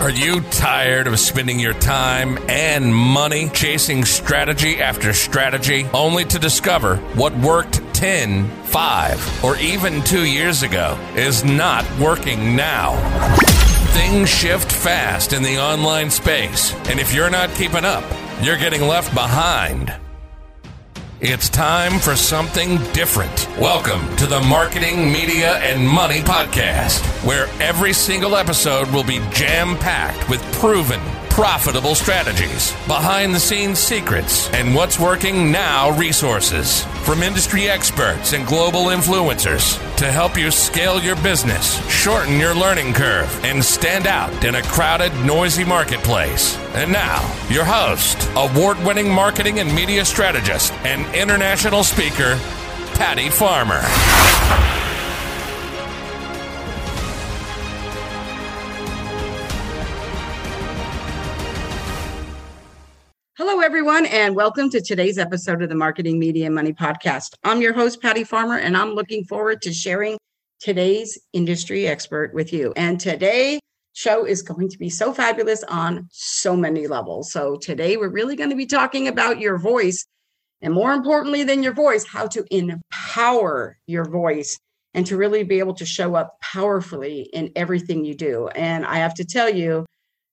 Are you tired of spending your time and money chasing strategy after strategy only to discover what worked 10, 5, or even 2 years ago is not working now? Things shift fast in the online space, and if you're not keeping up, you're getting left behind. It's time for something different. Welcome to the Marketing, Media, and Money Podcast, where every single episode will be jam packed with proven, profitable strategies, behind the scenes secrets, and what's working now resources from industry experts and global influencers to help you scale your business, shorten your learning curve, and stand out in a crowded, noisy marketplace. And now, your host, award winning marketing and media strategist, and international speaker, Patty Farmer. Hello, everyone, and welcome to today's episode of the Marketing, Media, and Money Podcast. I'm your host, Patty Farmer, and I'm looking forward to sharing today's industry expert with you. And today's show is going to be so fabulous on so many levels. So today we're really going to be talking about your voice, and more importantly than your voice, how to empower your voice and to really be able to show up powerfully in everything you do. And I have to tell you,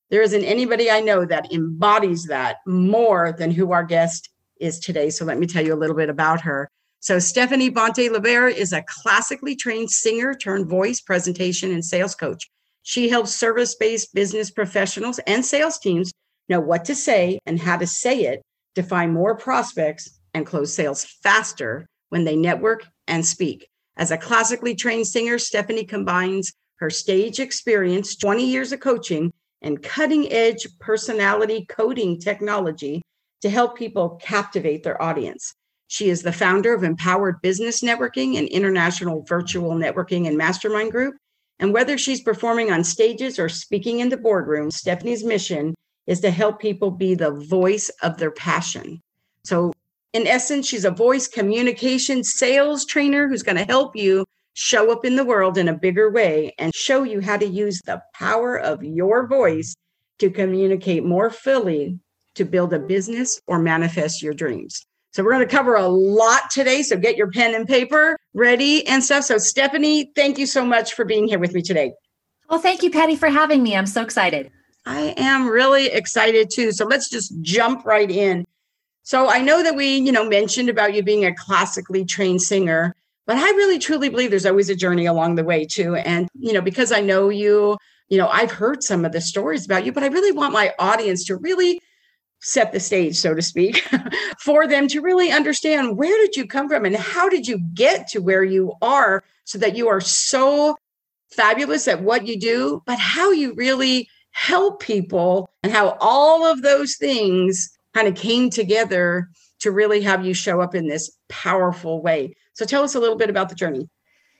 there isn't anybody I know that embodies that more than who our guest is today. So let me tell you a little bit about her. So Stephanie Bonte Libera is a classically trained singer turned voice presentation and sales coach. She helps service-based business professionals and sales teams know what to say and how to say it to find more prospects and close sales faster when they network and speak. As a classically trained singer, Stephanie combines her stage experience, 20 years of coaching, and cutting edge personality coding technology to help people captivate their audience. She is the founder of Empowered Business Networking, an international virtual networking and mastermind group. And whether she's performing on stages or speaking in the boardroom, Stephanie's mission is to help people be the voice of their passion. So, in essence, she's a voice communication sales trainer who's going to help you show up in the world in a bigger way and show you how to use the power of your voice to communicate more fully to build a business or manifest your dreams. So we're going to cover a lot today. So get your pen and paper ready and stuff. So Stephanie, thank you so much for being here with me today. Well, thank you, Patty, for having me. I'm so excited. I am really excited too. So let's just jump right in. So I know that we, you know, mentioned about you being a classically trained singer. But I really truly believe there's always a journey along the way too. And, you know, because I know you, you know, I've heard some of the stories about you, but I really want my audience to really set the stage, so to speak, for them to really understand where did you come from and how did you get to where you are so that you are so fabulous at what you do, but how you really help people and how all of those things kind of came together to really have you show up in this powerful way. So tell us a little bit about the journey.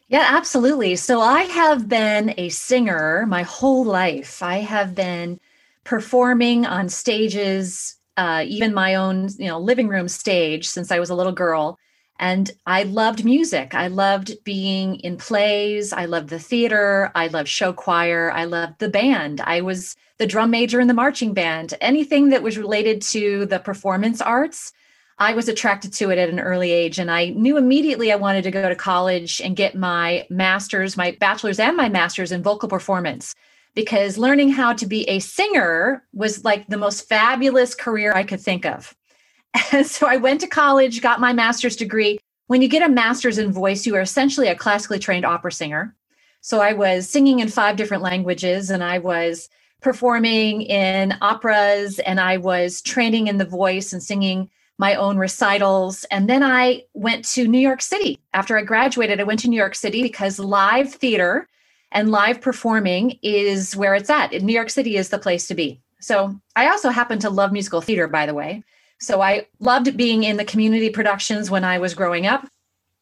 Yeah, absolutely. So I have been a singer my whole life. I have been performing on stages, uh, even my own, you know, living room stage since I was a little girl. And I loved music. I loved being in plays. I loved the theater. I loved show choir. I loved the band. I was the drum major in the marching band. Anything that was related to the performance arts, I was attracted to it at an early age. And I knew immediately I wanted to go to college and get my master's, my bachelor's, and my master's in vocal performance because learning how to be a singer was like the most fabulous career I could think of. And so I went to college, got my master's degree. When you get a master's in voice, you are essentially a classically trained opera singer. So I was singing in five different languages and I was performing in operas and I was training in the voice and singing my own recitals. And then I went to New York City. After I graduated, I went to New York City because live theater and live performing is where it's at. New York City is the place to be. So I also happen to love musical theater, by the way. So I loved being in the community productions when I was growing up.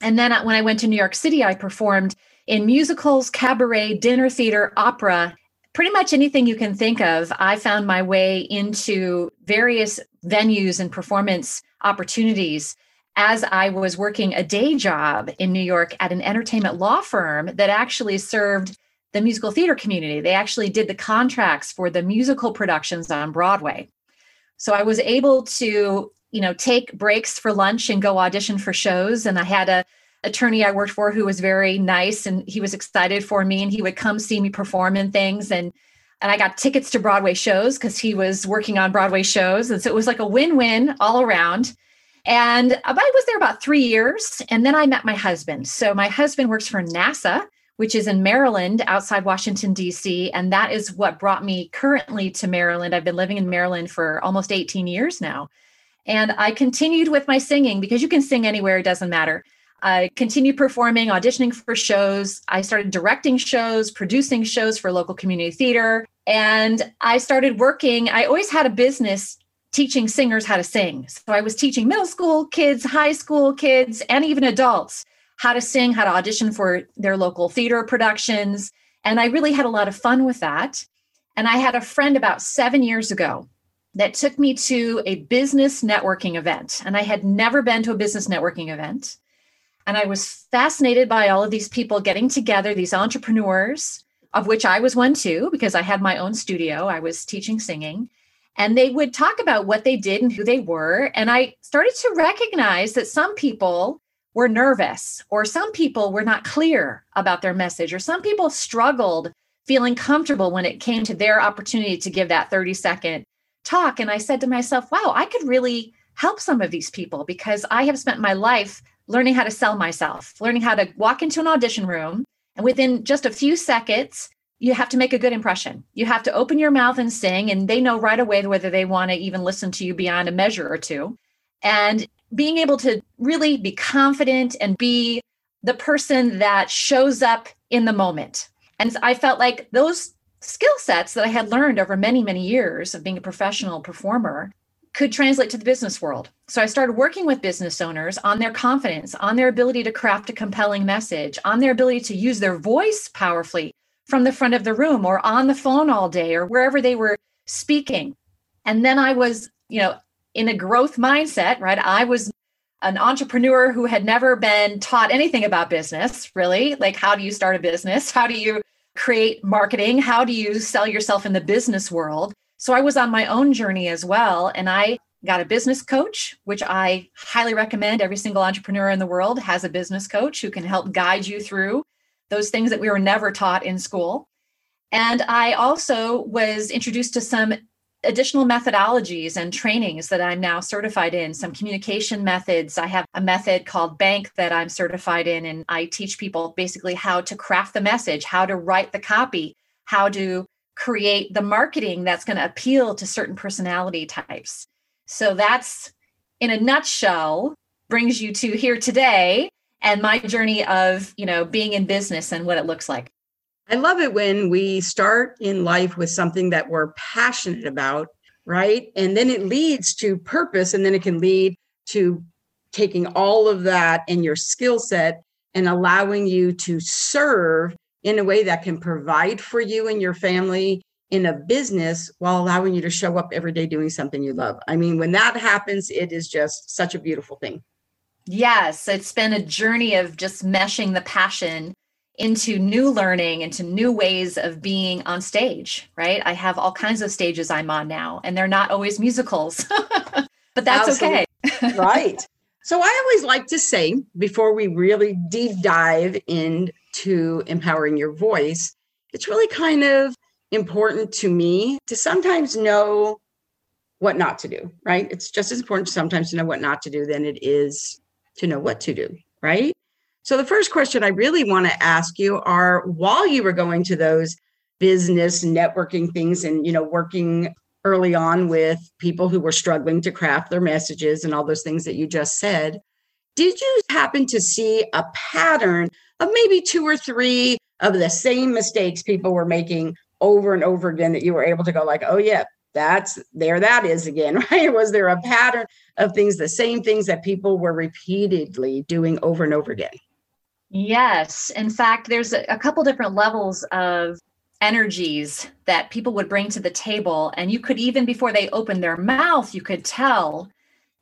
And then when I went to New York City, I performed in musicals, cabaret, dinner theater, opera, pretty much anything you can think of. I found my way into various venues and performance opportunities as I was working a day job in New York at an entertainment law firm that actually served the musical theater community. They actually did the contracts for the musical productions on Broadway. So I was able to, you know, take breaks for lunch and go audition for shows. And I had a attorney I worked for who was very nice and he was excited for me and he would come see me perform in things and and I got tickets to Broadway shows because he was working on Broadway shows. And so it was like a win-win all around. And I was there about three years. And then I met my husband. So my husband works for NASA, which is in Maryland outside Washington, D.C. And that is what brought me currently to Maryland. I've been living in Maryland for almost 18 years now. And I continued with my singing because you can sing anywhere, it doesn't matter. I continued performing, auditioning for shows. I started directing shows, producing shows for local community theater. And I started working. I always had a business teaching singers how to sing. So I was teaching middle school kids, high school kids, and even adults how to sing, how to audition for their local theater productions. And I really had a lot of fun with that. And I had a friend about seven years ago that took me to a business networking event. And I had never been to a business networking event. And I was fascinated by all of these people getting together, these entrepreneurs, of which I was one too, because I had my own studio. I was teaching singing. And they would talk about what they did and who they were. And I started to recognize that some people were nervous, or some people were not clear about their message, or some people struggled feeling comfortable when it came to their opportunity to give that 30 second talk. And I said to myself, wow, I could really help some of these people because I have spent my life learning how to sell myself, learning how to walk into an audition room. And within just a few seconds, you have to make a good impression. You have to open your mouth and sing, and they know right away whether they want to even listen to you beyond a measure or two. And being able to really be confident and be the person that shows up in the moment. And I felt like those skill sets that I had learned over many, many years of being a professional performer could translate to the business world. So I started working with business owners on their confidence, on their ability to craft a compelling message, on their ability to use their voice powerfully from the front of the room or on the phone all day or wherever they were speaking. And then I was, you know, in a growth mindset, right? I was an entrepreneur who had never been taught anything about business, really. Like, how do you start a business? How do you create marketing? How do you sell yourself in the business world? So I was on my own journey as well. And I got a business coach, which I highly recommend. Every single entrepreneur in the world has a business coach who can help guide you through those things that we were never taught in school. And I also was introduced to some additional methodologies and trainings that I'm now certified in, some communication methods. I have a method called Bank that I'm certified in, and I teach people basically how to craft the message, how to write the copy, how to create the marketing that's going to appeal to certain personality types. So that's in a nutshell brings you to here today and my journey of, you know, being in business and what it looks like. I love it when we start in life with something that we're passionate about, right? And then it leads to purpose and then it can lead to taking all of that and your skill set and allowing you to serve in a way that can provide for you and your family in a business while allowing you to show up every day doing something you love. I mean, when that happens, it is just such a beautiful thing. Yes, it's been a journey of just meshing the passion into new learning, into new ways of being on stage, right? I have all kinds of stages I'm on now, and they're not always musicals, but that's Absolutely. okay. right. So I always like to say before we really deep dive into empowering your voice, it's really kind of important to me to sometimes know what not to do, right? It's just as important sometimes to know what not to do than it is to know what to do, right? So the first question I really want to ask you are while you were going to those business networking things and you know working early on with people who were struggling to craft their messages and all those things that you just said, did you happen to see a pattern of maybe two or three of the same mistakes people were making over and over again that you were able to go like oh yeah that's there that is again right? Was there a pattern of things the same things that people were repeatedly doing over and over again? Yes. In fact there's a, couple different levels of energies that people would bring to the table and you could even before they opened their mouth you could tell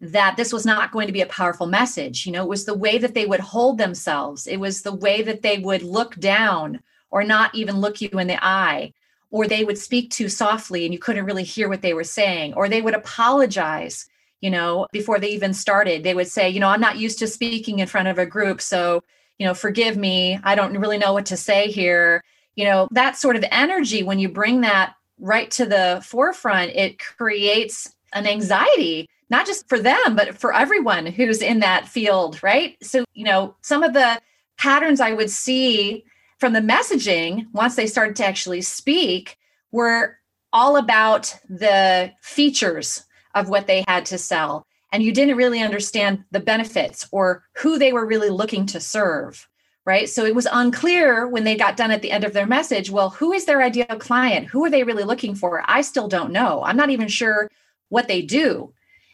that this was not going to be a powerful message. You know, it was the way that they would hold themselves, it was the way that they would look down or not even look you in the eye, or they would speak too softly and you couldn't really hear what they were saying, or they would apologize, you know, before they even started. They would say, you know, I'm not used to speaking in front of a group, so, you know, forgive me. I don't really know what to say here. You know, that sort of energy, when you bring that right to the forefront, it creates an anxiety not just for them, but for everyone who's in that field, right? So, you know, some of the patterns I would see from the messaging once they started to actually speak were all about the features of what they had to sell. And you didn't really understand the benefits or who they were really looking to serve, right? So it was unclear when they got done at the end of their message well, who is their ideal client? Who are they really looking for? I still don't know. I'm not even sure what they do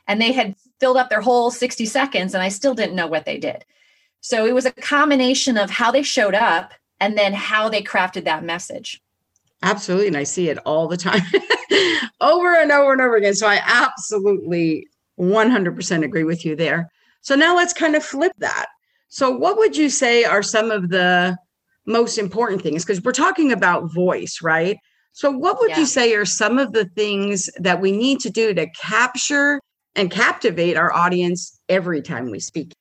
and they had filled up their whole 60 seconds and I still didn't know what they did. So it was a combination of how they showed up and then how they crafted that message. Absolutely. And I see it all the time over and over and over again. So I absolutely 100% agree with you there. So now let's kind of flip that. So, what would you say are some of the most important things? Because we're talking about voice, right? So, what would yeah. you say are some of the things that we need to do to capture and captivate our audience every time we speak.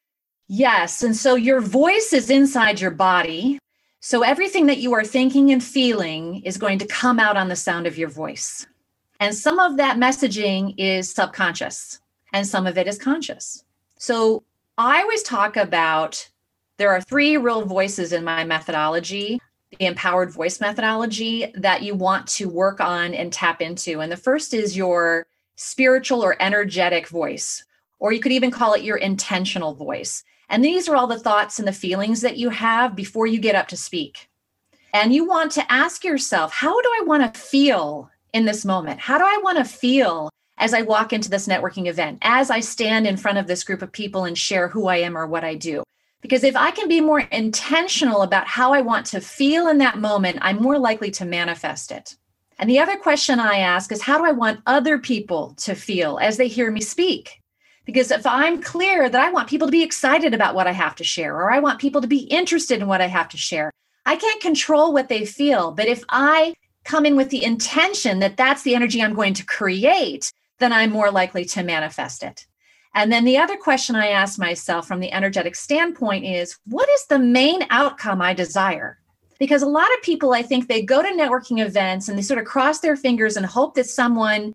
Yes. And so your voice is inside your body. So everything that you are thinking and feeling is going to come out on the sound of your voice. And some of that messaging is subconscious and some of it is conscious. So I always talk about there are three real voices in my methodology the empowered voice methodology that you want to work on and tap into. And the first is your spiritual or energetic voice, or you could even call it your intentional voice. And these are all the thoughts and the feelings that you have before you get up to speak. And you want to ask yourself, how do I want to feel in this moment? How do I want to feel as I walk into this networking event, as I stand in front of this group of people and share who I am or what I do? Because if I can be more intentional about how I want to feel in that moment, I'm more likely to manifest it. And the other question I ask is how do I want other people to feel as they hear me speak? Because if I'm clear that I want people to be excited about what I have to share, or I want people to be interested in what I have to share, I can't control what they feel. But if I come in with the intention that that's the energy I'm going to create, then I'm more likely to manifest it. And then the other question I ask myself from the energetic standpoint is what is the main outcome I desire? because a lot of people i think they go to networking events and they sort of cross their fingers and hope that someone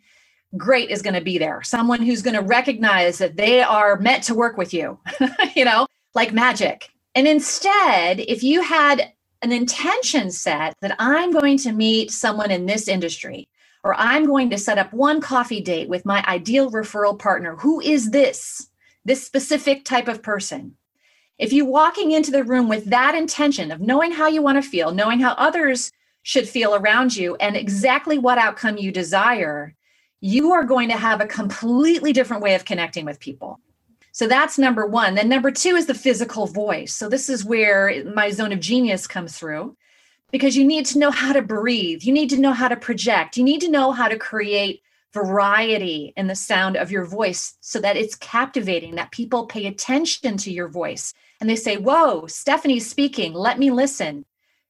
great is going to be there someone who's going to recognize that they are meant to work with you you know like magic and instead if you had an intention set that i'm going to meet someone in this industry or i'm going to set up one coffee date with my ideal referral partner who is this this specific type of person if you walking into the room with that intention of knowing how you want to feel, knowing how others should feel around you, and exactly what outcome you desire, you are going to have a completely different way of connecting with people. So that's number one. Then number two is the physical voice. So this is where my zone of genius comes through because you need to know how to breathe. You need to know how to project. You need to know how to create variety in the sound of your voice so that it's captivating, that people pay attention to your voice and they say, Whoa, Stephanie's speaking, let me listen,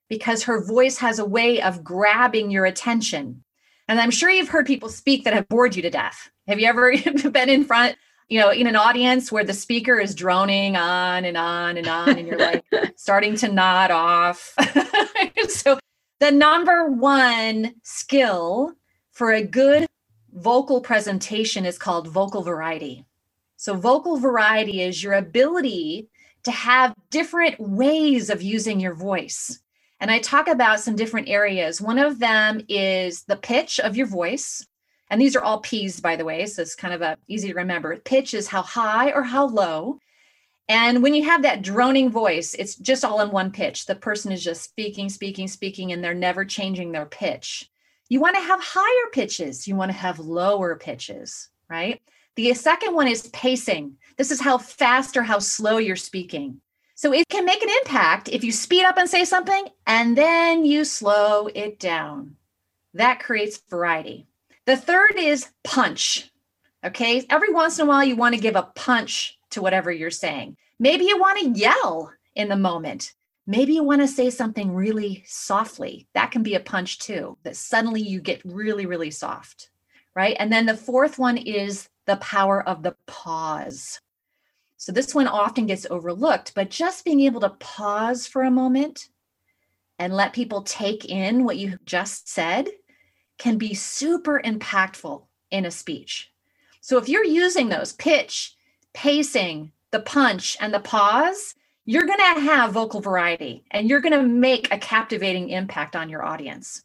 because her voice has a way of grabbing your attention. And I'm sure you've heard people speak that have bored you to death. Have you ever been in front, you know, in an audience where the speaker is droning on and on and on, and you're like starting to nod off? so, the number one skill for a good vocal presentation is called vocal variety. So, vocal variety is your ability to have different ways of using your voice. And I talk about some different areas. One of them is the pitch of your voice. And these are all P's, by the way. So it's kind of a easy to remember. Pitch is how high or how low. And when you have that droning voice, it's just all in one pitch. The person is just speaking, speaking, speaking, and they're never changing their pitch. You want to have higher pitches, you want to have lower pitches, right? The second one is pacing. This is how fast or how slow you're speaking. So it can make an impact if you speed up and say something and then you slow it down. That creates variety. The third is punch. Okay. Every once in a while, you want to give a punch to whatever you're saying. Maybe you want to yell in the moment. Maybe you want to say something really softly. That can be a punch too, that suddenly you get really, really soft, right? And then the fourth one is the power of the pause. So this one often gets overlooked, but just being able to pause for a moment and let people take in what you just said can be super impactful in a speech. So if you're using those pitch, pacing, the punch, and the pause, you're going to have vocal variety and you're going to make a captivating impact on your audience.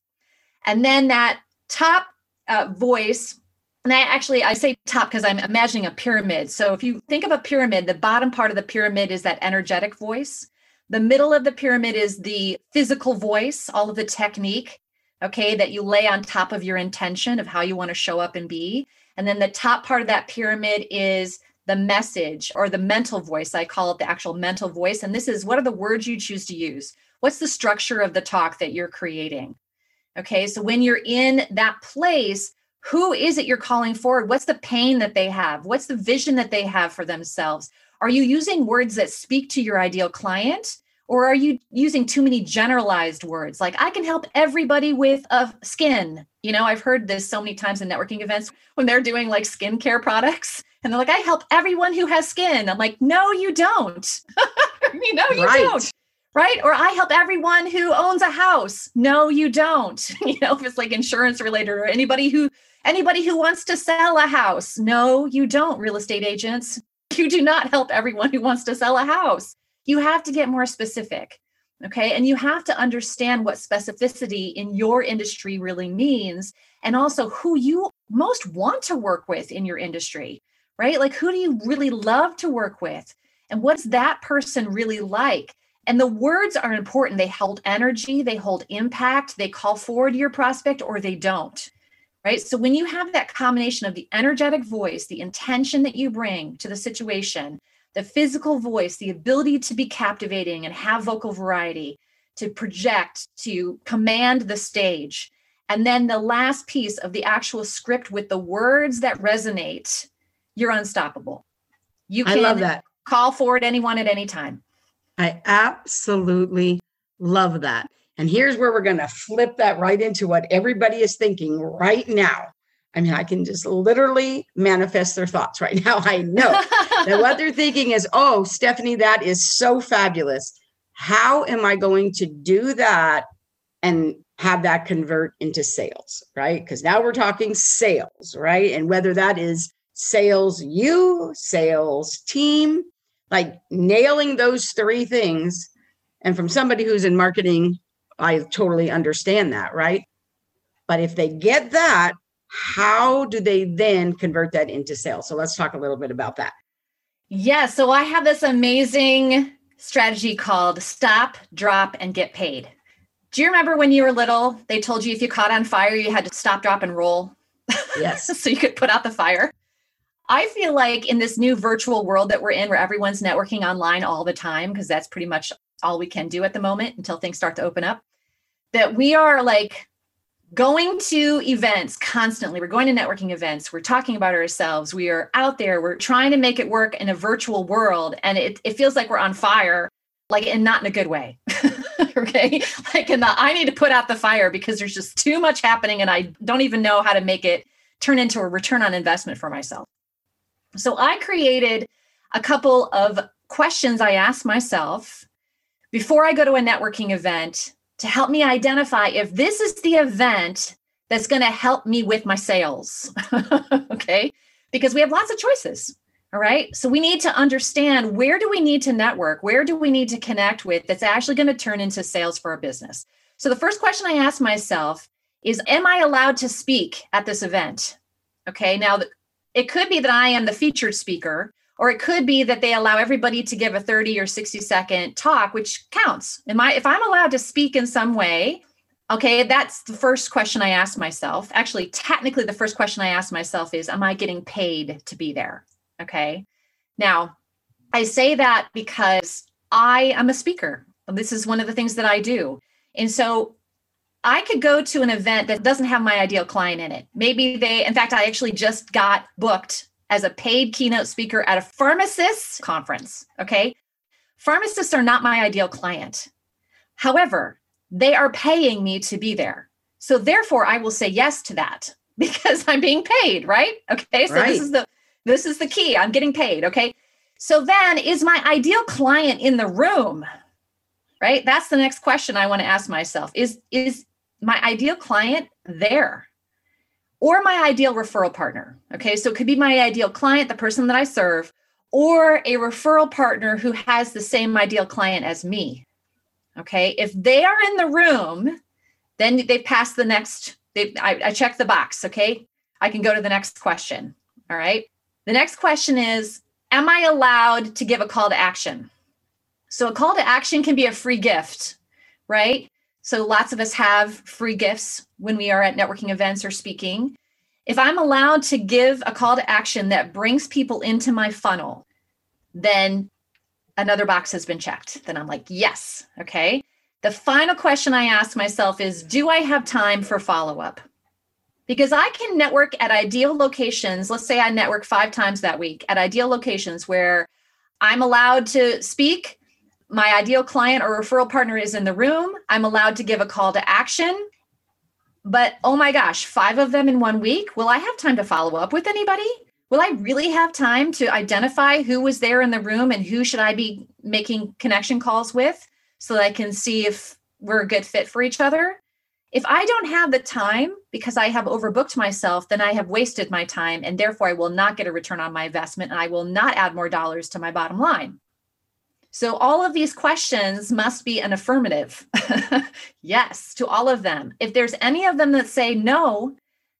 And then that top uh, voice, and I actually I say top because I'm imagining a pyramid. So if you think of a pyramid, the bottom part of the pyramid is that energetic voice. The middle of the pyramid is the physical voice, all of the technique, okay, that you lay on top of your intention of how you want to show up and be. And then the top part of that pyramid is the message or the mental voice. I call it the actual mental voice. And this is what are the words you choose to use? What's the structure of the talk that you're creating? Okay, so when you're in that place, who is it you're calling forward? What's the pain that they have? What's the vision that they have for themselves? Are you using words that speak to your ideal client? Or are you using too many generalized words? Like, I can help everybody with a skin. You know, I've heard this so many times in networking events when they're doing like skincare products and they're like, I help everyone who has skin. I'm like, no, you don't. you know, you right. don't. Right. Or I help everyone who owns a house. No, you don't. you know, if it's like insurance related or anybody who anybody who wants to sell a house. No, you don't, real estate agents. You do not help everyone who wants to sell a house. You have to get more specific. Okay. And you have to understand what specificity in your industry really means and also who you most want to work with in your industry right? Like, who do you really love to work with? And what's that person really like? And the words are important. They hold energy, they hold impact, they call forward your prospect or they don't. Right. So when you have that combination of the energetic voice, the intention that you bring to the situation, the physical voice, the ability to be captivating and have vocal variety, to project, to command the stage. And then the last piece of the actual script with the words that resonate you're unstoppable. You can I love that. call forward anyone at any time. I absolutely love that. And here's where we're going to flip that right into what everybody is thinking right now. I mean, I can just literally manifest their thoughts right now. I know that what they're thinking is, oh, Stephanie, that is so fabulous. How am I going to do that and have that convert into sales? Right. Because now we're talking sales, right? And whether that is sales you, sales team, like nailing those three things. And from somebody who's in marketing, I totally understand that, right? But if they get that, how do they then convert that into sales? So let's talk a little bit about that. Yeah. So I have this amazing strategy called stop, drop, and get paid. Do you remember when you were little, they told you if you caught on fire, you had to stop, drop, and roll? Yes. so you could put out the fire. I feel like in this new virtual world that we're in, where everyone's networking online all the time, because that's pretty much all we can do at the moment until things start to open up, that we are like going to events constantly. We're going to networking events. We're talking about ourselves. We are out there. We're trying to make it work in a virtual world. And it, it feels like we're on fire, like, and not in a good way. okay. Like, in the, I need to put out the fire because there's just too much happening and I don't even know how to make it turn into a return on investment for myself. So I created a couple of questions I ask myself before I go to a networking event to help me identify if this is the event that's going to help me with my sales. okay. Because we have lots of choices. All right. So we need to understand where do we need to network? Where do we need to connect with that's actually going to turn into sales for our business? So the first question I ask myself is Am I allowed to speak at this event? Okay. Now, it could be that I am the featured speaker, or it could be that they allow everybody to give a 30 or 60 second talk, which counts. Am I, if I'm allowed to speak in some way, okay, that's the first question I ask myself. Actually, technically, the first question I ask myself is, Am I getting paid to be there? Okay. Now, I say that because I am a speaker. This is one of the things that I do. And so I could go to an event that doesn't have my ideal client in it. Maybe they, in fact, I actually just got booked as a paid keynote speaker at a pharmacist conference. Okay. Pharmacists are not my ideal client. However, they are paying me to be there. So therefore I will say yes to that because I'm being paid, right? Okay. So right. this is the this is the key. I'm getting paid, okay? So then is my ideal client in the room? Right? That's the next question I want to ask myself. Is is my ideal client there? Or my ideal referral partner. Okay? So it could be my ideal client, the person that I serve, or a referral partner who has the same ideal client as me. Okay? If they are in the room, then they pass the next they, I, I check the box. Okay. I can go to the next question. All right. The next question is Am I allowed to give a call to action? So, a call to action can be a free gift, right? So, lots of us have free gifts when we are at networking events or speaking. If I'm allowed to give a call to action that brings people into my funnel, then another box has been checked. Then I'm like, yes. Okay. The final question I ask myself is Do I have time for follow up? Because I can network at ideal locations. Let's say I network five times that week at ideal locations where I'm allowed to speak. My ideal client or referral partner is in the room. I'm allowed to give a call to action. But oh my gosh, five of them in one week. Will I have time to follow up with anybody? Will I really have time to identify who was there in the room and who should I be making connection calls with? so that I can see if we're a good fit for each other. If I don't have the time because I have overbooked myself, then I have wasted my time and therefore I will not get a return on my investment and I will not add more dollars to my bottom line. So, all of these questions must be an affirmative. yes, to all of them. If there's any of them that say no,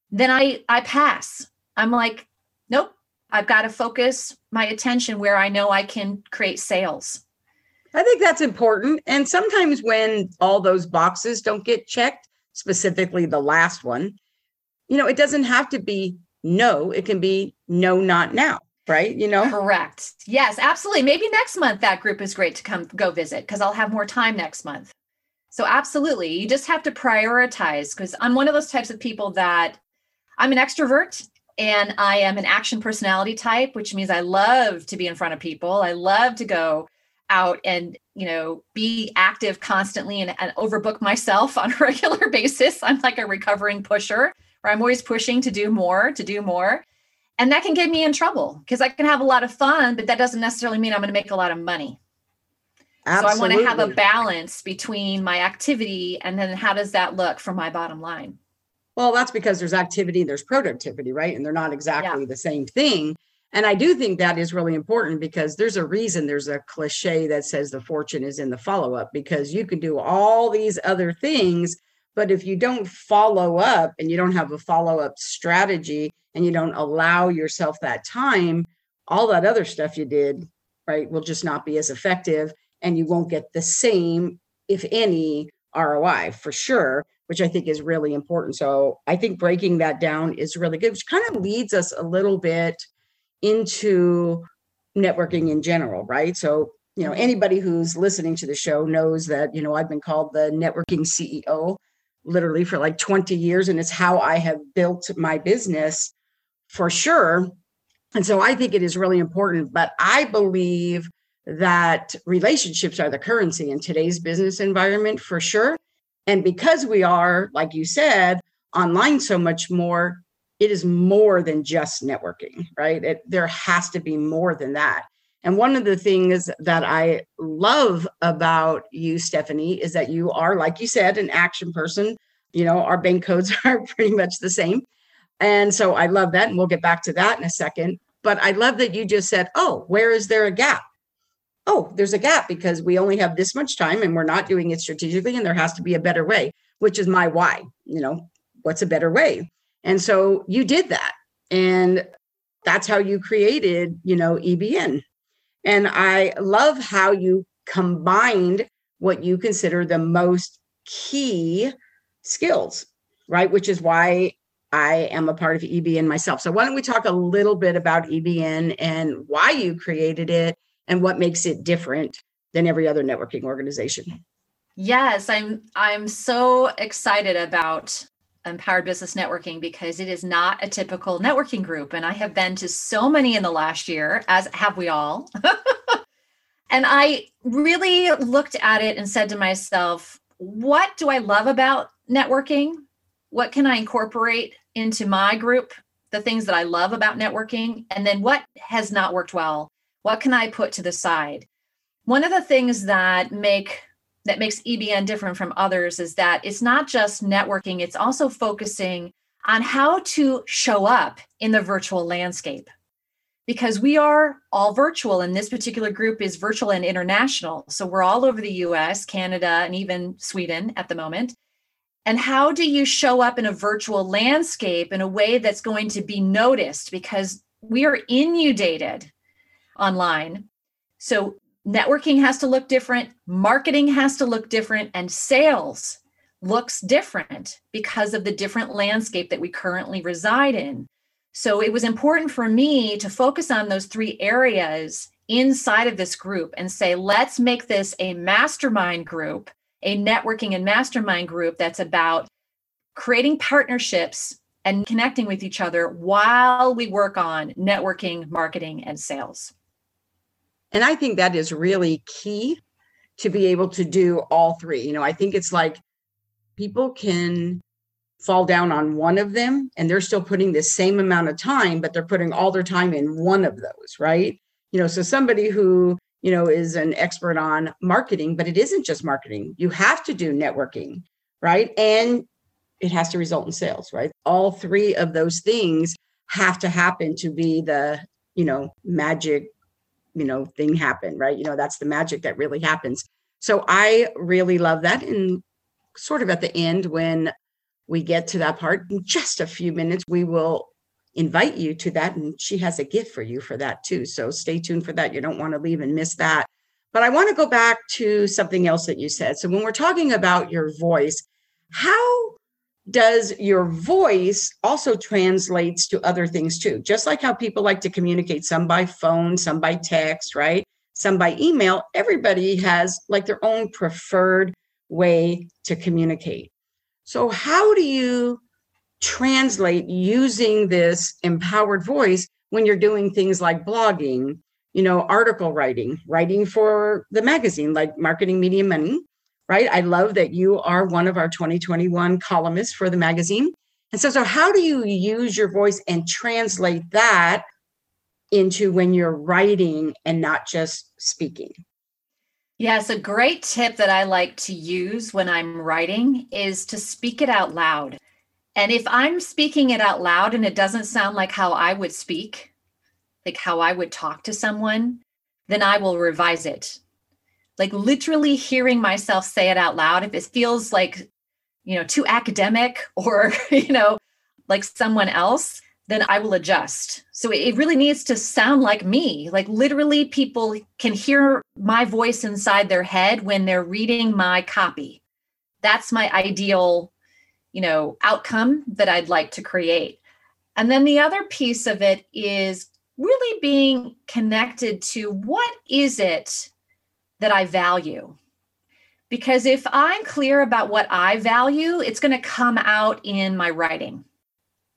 then I, I pass. I'm like, nope, I've got to focus my attention where I know I can create sales. I think that's important. And sometimes when all those boxes don't get checked, specifically the last one, you know, it doesn't have to be no, it can be no, not now, right? You know, correct. Yes, absolutely. Maybe next month that group is great to come go visit because I'll have more time next month. So, absolutely. You just have to prioritize because I'm one of those types of people that I'm an extrovert and I am an action personality type, which means I love to be in front of people. I love to go out and you know be active constantly and, and overbook myself on a regular basis i'm like a recovering pusher where i'm always pushing to do more to do more and that can get me in trouble because i can have a lot of fun but that doesn't necessarily mean i'm going to make a lot of money Absolutely. so i want to have a balance between my activity and then how does that look for my bottom line well that's because there's activity there's productivity right and they're not exactly yeah. the same thing and I do think that is really important because there's a reason there's a cliche that says the fortune is in the follow up because you can do all these other things. But if you don't follow up and you don't have a follow up strategy and you don't allow yourself that time, all that other stuff you did, right, will just not be as effective and you won't get the same, if any, ROI for sure, which I think is really important. So I think breaking that down is really good, which kind of leads us a little bit into networking in general, right? So, you know, anybody who's listening to the show knows that, you know, I've been called the networking CEO literally for like 20 years, and it's how I have built my business for sure. And so I think it is really important, but I believe that relationships are the currency in today's business environment for sure. And because we are, like you said, online so much more, it is more than just networking, right? It, there has to be more than that. And one of the things that I love about you, Stephanie, is that you are, like you said, an action person. You know, our bank codes are pretty much the same. And so I love that. And we'll get back to that in a second. But I love that you just said, oh, where is there a gap? Oh, there's a gap because we only have this much time and we're not doing it strategically. And there has to be a better way, which is my why. You know, what's a better way? And so you did that. And that's how you created, you know, EBN. And I love how you combined what you consider the most key skills, right? Which is why I am a part of EBN myself. So why don't we talk a little bit about EBN and why you created it and what makes it different than every other networking organization? Yes, I'm I'm so excited about Empowered Business Networking because it is not a typical networking group. And I have been to so many in the last year, as have we all. And I really looked at it and said to myself, what do I love about networking? What can I incorporate into my group? The things that I love about networking. And then what has not worked well? What can I put to the side? One of the things that make that makes EBN different from others is that it's not just networking, it's also focusing on how to show up in the virtual landscape. Because we are all virtual, and this particular group is virtual and international. So we're all over the US, Canada, and even Sweden at the moment. And how do you show up in a virtual landscape in a way that's going to be noticed? Because we are inundated online. So networking has to look different, marketing has to look different, and sales looks different because of the different landscape that we currently reside in. So it was important for me to focus on those three areas inside of this group and say, let's make this a mastermind group, a networking and mastermind group that's about creating partnerships and connecting with each other while we work on networking, marketing, and sales. And I think that is really key to be able to do all three. You know, I think it's like people can fall down on one of them and they're still putting the same amount of time, but they're putting all their time in one of those, right? You know, so somebody who, you know, is an expert on marketing, but it isn't just marketing. You have to do networking, right? And it has to result in sales, right? All three of those things have to happen to be the, you know, magic you know thing happen right? You know that's the magic that really happens. So i really love that and sort of at the end when we get to that part in just a few minutes we will invite you to that and she has a gift for you for that too. So stay tuned for that. You don't want to leave and miss that. But i want to go back to something else that you said. So when we're talking about your voice how does your voice also translates to other things too? Just like how people like to communicate some by phone some by text right? Some by email everybody has like their own preferred way to communicate. So how do you translate using this empowered voice when you're doing things like blogging you know article writing writing for the magazine like marketing media money right? I love that you are one of our 2021 columnists for the magazine. And so, so how do you use your voice and translate that into when you're writing and not just speaking? Yes, a great tip that I like to use when I'm writing is to speak it out loud. And if I'm speaking it out loud and it doesn't sound like how I would speak, like how I would talk to someone, then I will revise it like literally hearing myself say it out loud if it feels like you know too academic or you know like someone else then i will adjust. So it really needs to sound like me. Like literally people can hear my voice inside their head when they're reading my copy. That's my ideal you know outcome that i'd like to create. And then the other piece of it is really being connected to what is it that I value. Because if I'm clear about what I value, it's going to come out in my writing,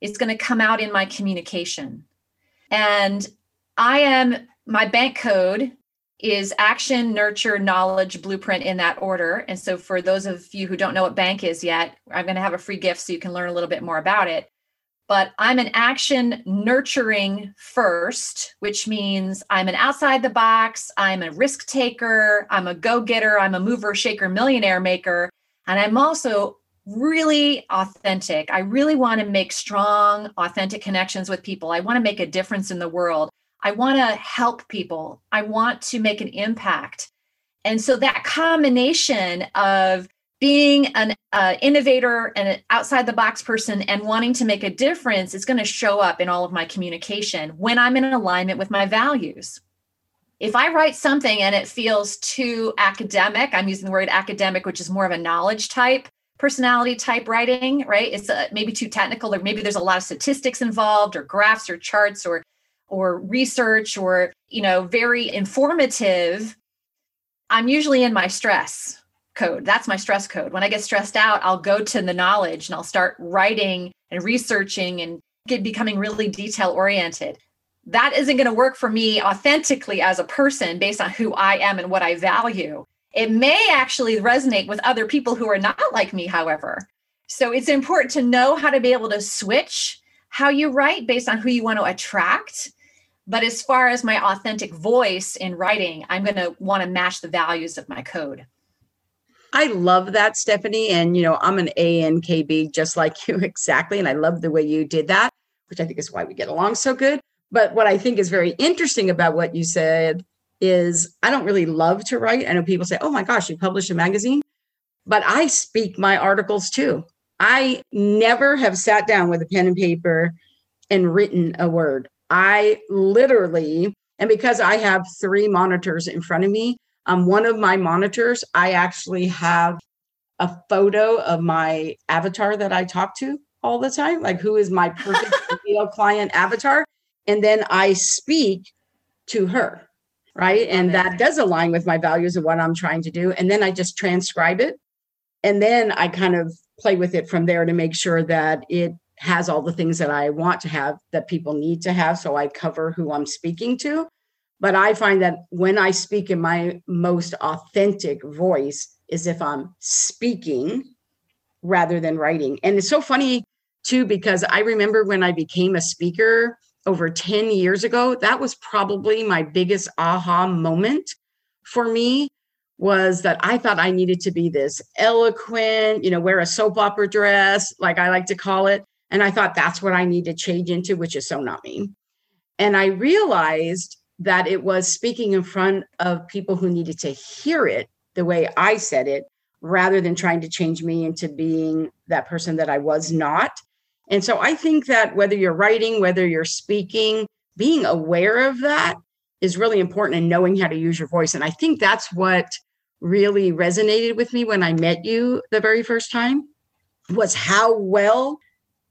it's going to come out in my communication. And I am, my bank code is action, nurture, knowledge, blueprint in that order. And so, for those of you who don't know what bank is yet, I'm going to have a free gift so you can learn a little bit more about it but I'm an action nurturing first, which means I'm an outside the box, I'm a risk taker, I'm a go getter, I'm a mover, shaker, millionaire maker. And I'm also really authentic. I really want to make strong, authentic connections with people. I want to make a difference in the world. I want to help people. I want to make an impact. And so that combination of being an uh, innovator and an outside the box person and wanting to make a difference is going to show up in all of my communication when i'm in alignment with my values. If i write something and it feels too academic i'm using the word academic which is more of a knowledge type personality type writing right? It's uh, maybe too technical or maybe there's a lot of statistics involved or graphs or charts or or research or you know very informative i'm usually in my stress code. That's my stress code. When I get stressed out, I'll go to the knowledge and I'll start writing and researching and get becoming really detail oriented. that isn't going to work for me authentically as a person based on who I am and what I value. It may actually resonate with other people who are not like me, however. So it's important to know how to be able to switch how you write based on who you want to attract. But as far as my authentic voice in writing, I'm going to want to match the values of my code. I love that, Stephanie. And, you know, I'm an ANKB just like you exactly. And I love the way you did that, which I think is why we get along so good. But what I think is very interesting about what you said is I don't really love to write. I know people say, oh my gosh, you publish a magazine, but I speak my articles too. I never have sat down with a pen and paper and written a word. I literally, and because I have three monitors in front of me, um, one of my monitors, I actually have a photo of my avatar that I talk to all the time, like who is my perfect ideal client avatar. And then I speak to her, right? And that does align with my values of what I'm trying to do. And then I just transcribe it. And then I kind of play with it from there to make sure that it has all the things that I want to have that people need to have. So I cover who I'm speaking to. But I find that when I speak in my most authentic voice is if I'm speaking rather than writing. And it's so funny too, because I remember when I became a speaker over 10 years ago, that was probably my biggest aha moment for me was that I thought I needed to be this eloquent, you know, wear a soap opera dress, like I like to call it. And I thought that's what I need to change into, which is so not me. And I realized that it was speaking in front of people who needed to hear it the way I said it, rather than trying to change me into being that person that I was not. And so I think that whether you're writing, whether you're speaking, being aware of that is really important and knowing how to use your voice. And I think that's what really resonated with me when I met you the very first time was how well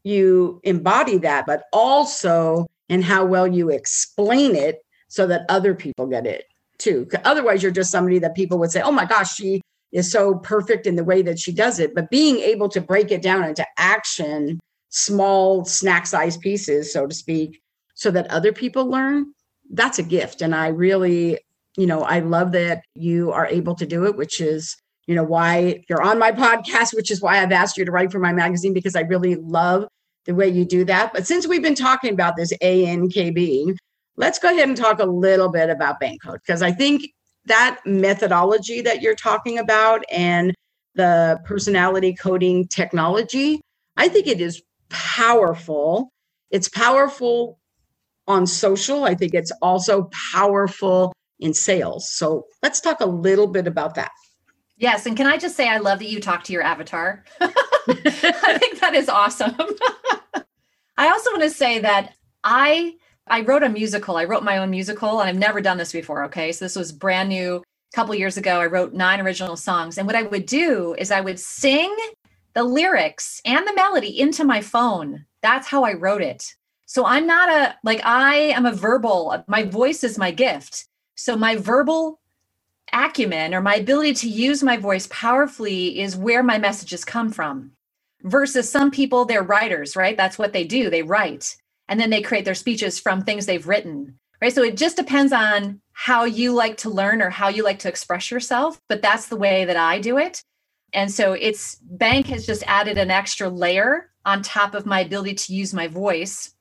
you embody that, but also and how well you explain it so that other people get it too. Otherwise, you're just somebody that people would say, oh my gosh, she is so perfect in the way that she does it. But being able to break it down into action, small snack size pieces, so to speak, so that other people learn, that's a gift. And I really, you know, I love that you are able to do it, which is, you know, why you're on my podcast, which is why I've asked you to write for my magazine, because I really love the way you do that. But since we've been talking about this ANKB, let's go ahead and talk a little bit about bank code because I think that methodology that you're talking about and the personality coding technology, I think it is powerful. It's powerful on social. I think it's also powerful in sales. So let's talk a little bit about that. Yes. And can I just say, I love that you talk to your avatar. I think that is awesome. I also want to say that I I wrote a musical. I wrote my own musical, and I've never done this before. Okay, so this was brand new. A couple years ago, I wrote nine original songs, and what I would do is I would sing the lyrics and the melody into my phone. That's how I wrote it. So I'm not a like I am a verbal. My voice is my gift. So my verbal acumen or my ability to use my voice powerfully is where my messages come from versus some people they're writers right that's what they do they write and then they create their speeches from things they've written right? So it just depends on how you like to learn or how you like to express yourself but that's the way that i do it. And so it's bank has just added an extra layer on top of my ability to use my voice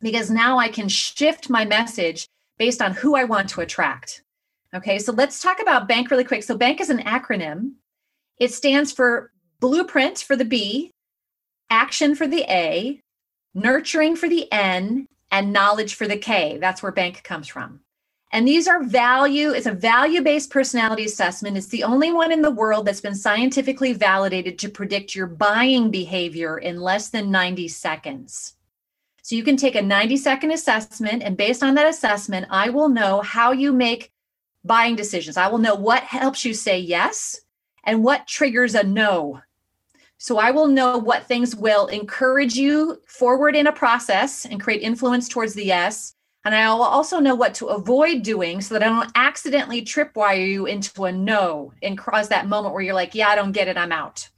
because now i can shift my message based on who i want to attract. Okay so let's talk about bank really quick. So bank is an acronym. It stands for blueprint for the b action for the a nurturing for the N, and knowledge for the K. That's where bank comes from. And these are value, it's a value based personality assessment. It's the only one in the world that's been scientifically validated to predict your buying behavior in less than 90 seconds. So you can take a 90 second assessment, and based on that assessment, I will know how you make buying decisions. I will know what helps you say yes and what triggers a no. So I will know what things will encourage you forward in a process and create influence towards the yes. And I will also know what to avoid doing so that I don't accidentally tripwire you into a no and cause that moment where you're like, yeah, I don't get it, I'm out.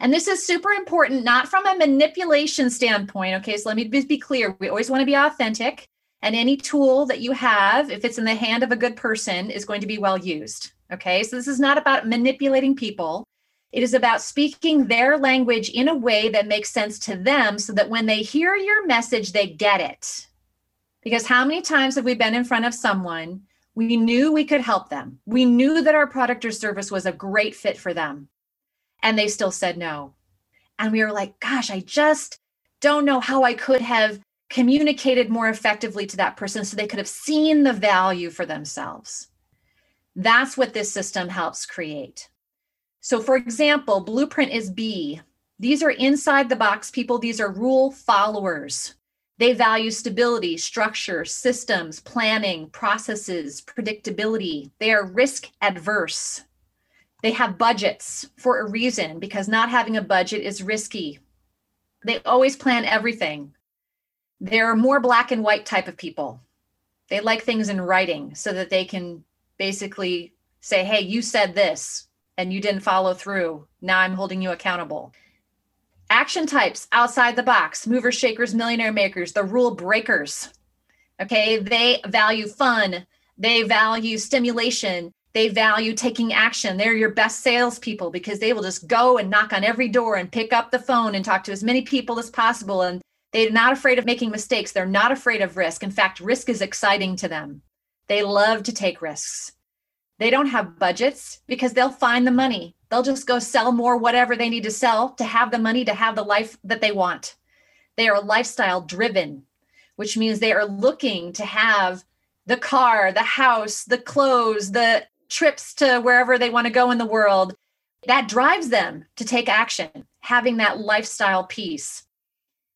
And this is super important, not from a manipulation standpoint. Okay, so let me be clear. We always want to be authentic And any tool that you have, if it's in the hand of a good person, is going to be well used. Okay. So this is not about manipulating people. It is about speaking their language in a way that makes sense to them so that when they hear your message, they get it. Because how many times have we been in front of someone? We knew we could help them. We knew that our product or service was a great fit for them. And they still said no. And we were like, gosh, I just don't know how I could have communicated more effectively to that person so they could have seen the value for themselves. That's what this system helps create. So, for example, blueprint is B. These are inside the box people, these are rule followers. They value stability, structure, systems, planning, processes, predictability. They are risk adverse. They have budgets for a reason because not having a budget is risky. They always plan everything. They're more black and white type of people. They like things in writing so that they can basically say, hey, you said this and you didn't follow through. Now I'm holding you accountable. Action types outside the box movers, shakers, millionaire makers, the rule breakers. Okay, they value fun, they value stimulation, they value taking action. They're your best salespeople because they will just go and knock on every door and pick up the phone and talk to as many people as possible. And they're not afraid of making mistakes. They're not afraid of risk. In fact, risk is exciting to them. They love to take risks. They don't have budgets because they'll find the money. They'll just go sell more whatever they need to sell to have the money to have the life that they want. They are lifestyle driven, which means they are looking to have the car, the house, the clothes, the trips to wherever they want to go in the world. That drives them to take action, having that lifestyle piece.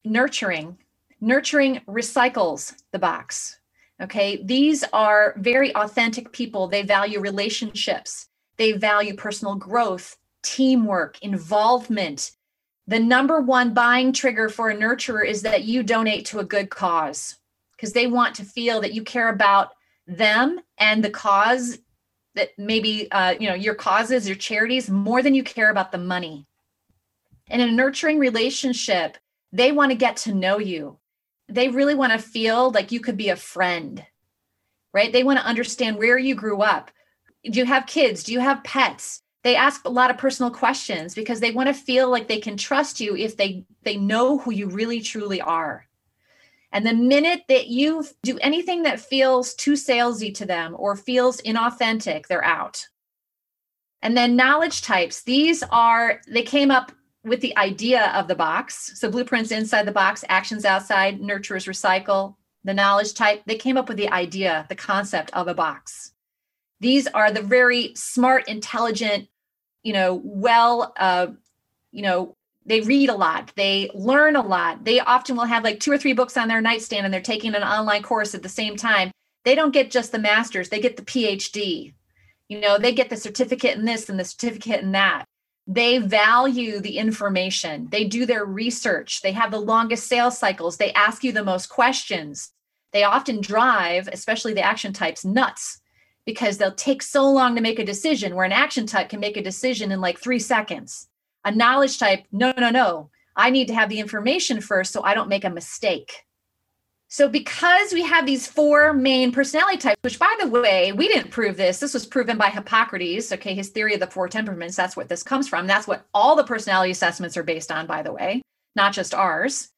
Nurturing. Nurturing recycles the box. Okay. These are very authentic people. They value relationships, they value personal growth, teamwork, involvement. The number one buying trigger for a nurturer is that you donate to a good cause because they want to feel that you care about them and the cause that maybe uh, you know your causes your charities more than you care about the money in a nurturing relationship they want to get to know you they really want to feel like you could be a friend right? They want to understand where you grew up. Do you have kids? Do you have pets? They ask a lot of personal questions because they want to feel like they can trust you if they they know who you really truly are. And the minute that you do anything that feels too salesy to them or feels inauthentic, they're out. And then knowledge types, these are, they came up with the idea of the box. So blueprints inside the box, actions outside, nurturers recycle. The knowledge type, they came up with the idea, the concept of a box. These are the very smart, intelligent, you know, well, uh, you know, they read a lot they learn a lot they often will have like two or three books on their nightstand and they're taking an online course at the same time they don't get just the masters they get the phd you know they get the certificate in this and the certificate in that they value the information. They do their research. They have the longest sales cycles. They ask you the most questions. They often drive especially the action types nuts because they'll take so long to make a decision where an action type can make a decision in like three seconds. A knowledge type, no, no, no. I need to have the information first so I don't make a mistake. So, because we have these four main personality types, which by the way, we didn't prove this, this was proven by Hippocrates, okay, his theory of the four temperaments, that's what this comes from. That's what all the personality assessments are based on, by the way, not just ours.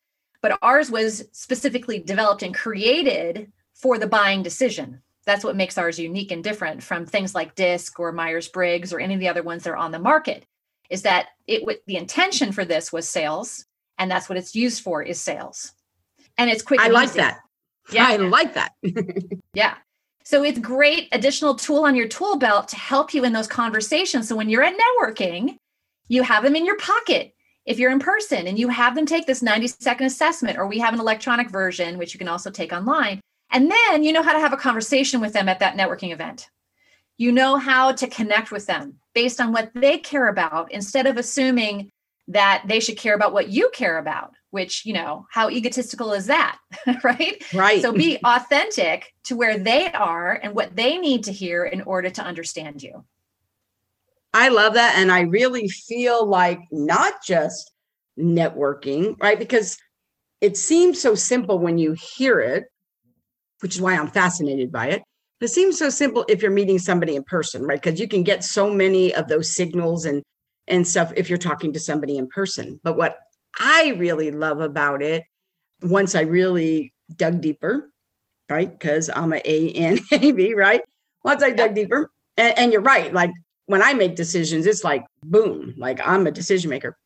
But ours was specifically developed and created for the buying decision. That's what makes ours unique and different from things like DISC or Myers Briggs or any of the other ones that are on the market is that it the intention for this was sales and that's what it's used for is sales and it's quick i like easy. that. Yeah. I like that. Yeah. So it's great additional tool on your tool belt to help you in those conversations. So when you're at networking you have them in your pocket. If you're in person and you have them take this 90 second assessment or we have an electronic version which you can also take online and then you know how to have a conversation with them at that networking event. You know how to connect with them based on what they care about instead of assuming that they should care about what you care about which you know how egotistical is that right right so be authentic to where they are and what they need to hear in order to understand you i love that and i really feel like not just networking right because it seems so simple when you hear it which is why I'm fascinated by it. It seems so simple if you're meeting somebody in person, right? Because you can get so many of those signals and and stuff if you're talking to somebody in person. But what I really love about it, once I really dug deeper, right? Because I'm a A and a A N A B, right? Once I dug deeper, and, and you're right, like when I make decisions, it's like boom, like I'm a decision maker.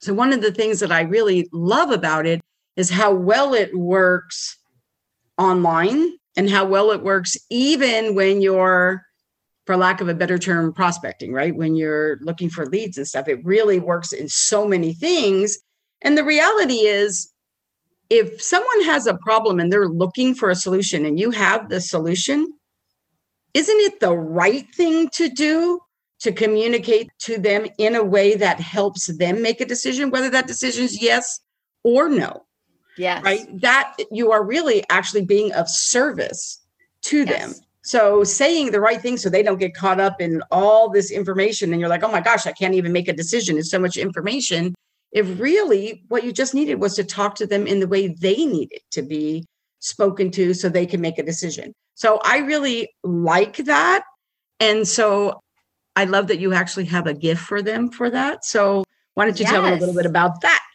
So one of the things that I really love about it is how well it works online and how well it works even when you're for lack of a better term prospecting right when you're looking for leads and stuff it really works in so many things and the reality is if someone has a problem and they're looking for a solution and you have the solution isn't it the right thing to do to communicate to them in a way that helps them make a decision whether that decision is yes or no Yes. Right. That you are really actually being of service to yes. them. So saying the right thing so they don't get caught up in all this information and you're like, oh my gosh, I can't even make a decision. It's so much information. If really what you just needed was to talk to them in the way they needed to be spoken to so they can make a decision. So I really like that. And so I love that you actually have a gift for them for that. So why don't you yes. tell me a little bit about that?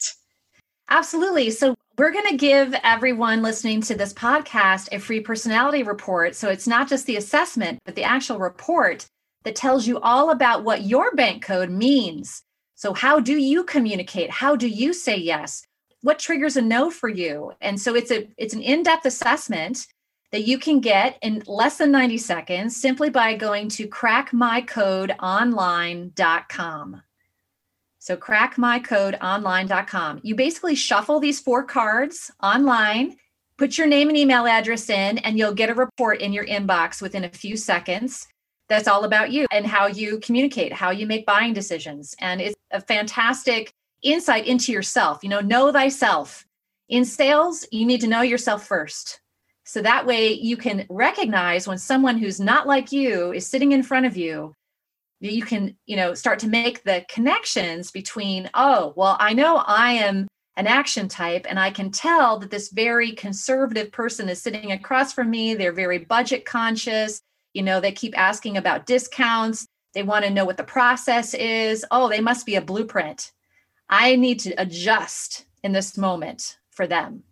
Absolutely. So we're going to give everyone listening to this podcast a free personality report. So it's not just the assessment, but the actual report that tells you all about what your bank code means. So, how do you communicate? How do you say yes? What triggers a no for you? And so it's a it's an in-depth assessment that you can get in less than 90 seconds simply by going to crackmycodeonline.com. So crackmycodeonline.com. You basically shuffle these four cards online, put your name and email address in, and you'll get a report in your inbox within a few seconds. That's all about you and how you communicate, how you make buying decisions. And it's a fantastic insight into yourself. You know, know thyself. In sales, you need to know yourself first. So that way you can recognize when someone who's not like you is sitting in front of you you can you know start to make the connections between oh well i know i am an action type and i can tell that this very conservative person is sitting across from me. They're very budget conscious you know they keep asking about discounts. They want to know what the process is. Oh they must be a blueprint. I need to adjust in this moment for them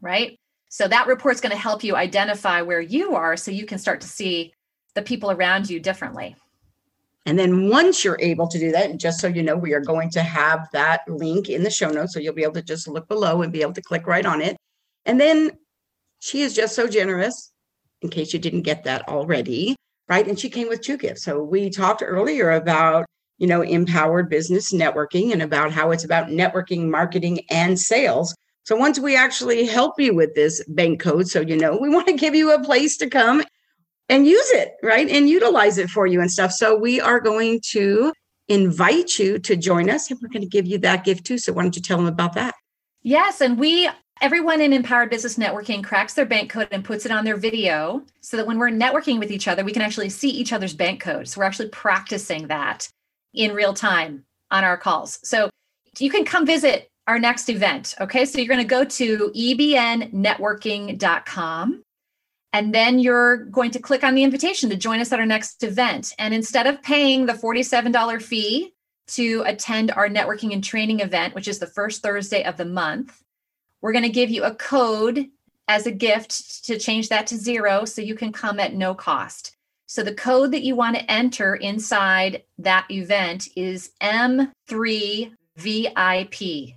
right? So that report's going to help you identify where you are so you can start to see the people around you differently and then once you're able to do that, and just so you know, we are going to have that link in the show notes. So you'll be able to just look below and be able to click right on it. And then she is just so generous, in case you didn't get that already, right? And she came with two gifts. So we talked earlier about, you know, empowered business networking and about how it's about networking, marketing, and sales. So once we actually help you with this bank code, so you know, we want to give you a place to come and use it, right? And utilize it for you and stuff. So we are going to invite you to join us and we're going to give you that gift too. So why don't you tell them about that? Yes. And we, everyone in Empowered Business Networking cracks their bank code and puts it on their video so that when we're networking with each other, we can actually see each other's bank code. So we're actually practicing that in real time on our calls. So you can come visit our next event. Okay. So you're going to go to ebnnetworking.com and then you're going to click on the invitation to join us at our next event. And instead of paying the $47 fee to attend our networking and training event, which is the first Thursday of the month, we're going to give you a code as a gift to change that to zero so you can come at no cost. So the code that you want to enter inside that event is M3VIP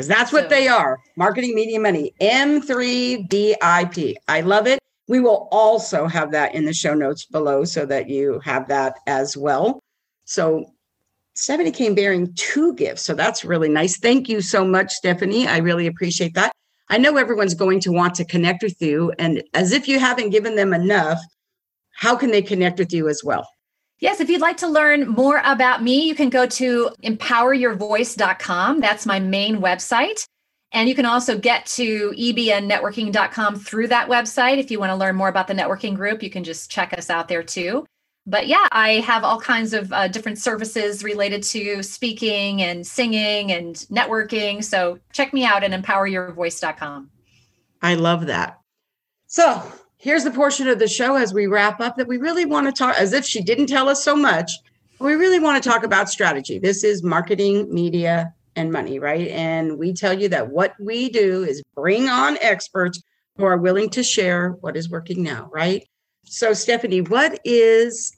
because that's what so, they are marketing media money m3vip i love it. We will also have that in the show notes below so that you have that as well. So stephanie came bearing two gifts so that's really nice. Thank you so much stephanie. I really appreciate that. I know everyone's going to want to connect with you and as if you haven't given them enough how can they connect with you as well Yes, if you'd like to learn more about me, you can go to empoweryourvoice.com. That's my main website. And you can also get to ebnnetworking.com through that website. If you want to learn more about the networking group, you can just check us out there too. But yeah, I have all kinds of uh, different services related to speaking and singing and networking. So check me out at empoweryourvoice.com. I love that. So here's the portion of the show as we wrap up that we really want to talk, as if she didn't tell us so much. We really want to talk about strategy. This is marketing, media, and money, right? And we tell you that what we do is bring on experts who are willing to share what is working now, right? So, Stephanie, what is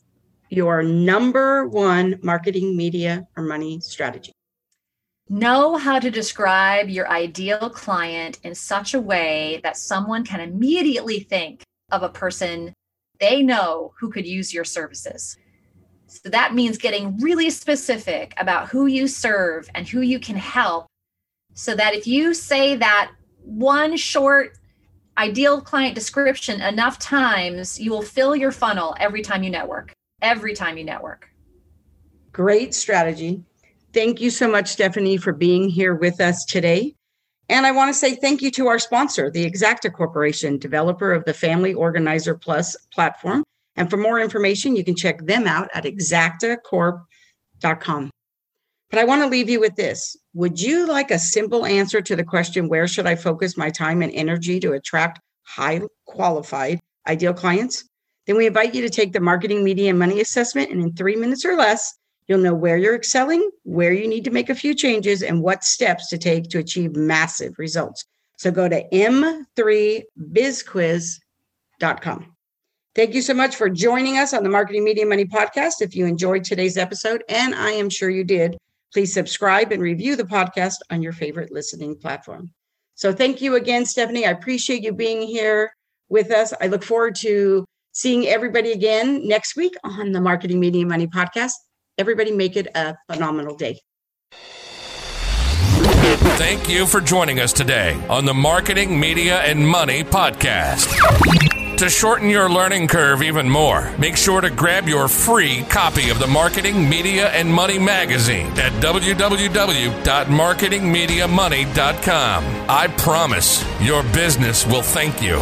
your number one marketing, media, or money strategy? Know how to describe your ideal client in such a way that someone can immediately think of a person they know who could use your services. So that means getting really specific about who you serve and who you can help so that if you say that one short ideal client description enough times, you will fill your funnel every time you network. Every time you network. Great strategy. Thank you so much, Stephanie, for being here with us today. And I want to say thank you to our sponsor, the Exacta Corporation, developer of the Family Organizer Plus platform. And for more information, you can check them out at exactacorp.com. But I want to leave you with this. Would you like a simple answer to the question, where should I focus my time and energy to attract high qualified ideal clients? Then we invite you to take the marketing, media, and money assessment. And in three minutes or less, you'll know where you're excelling, where you need to make a few changes, and what steps to take to achieve massive results. So go to m3bizquiz.com. Thank you so much for joining us on the Marketing Media Money podcast. If you enjoyed today's episode, and I am sure you did, please subscribe and review the podcast on your favorite listening platform. So thank you again, Stephanie. I appreciate you being here with us. I look forward to seeing everybody again next week on the Marketing Media Money podcast. Everybody make it a phenomenal day. Thank you for joining us today on the Marketing, Media, and Money podcast. To shorten your learning curve even more, make sure to grab your free copy of the Marketing, Media, and Money magazine at www.marketingmediamoney.com. I promise your business will thank you.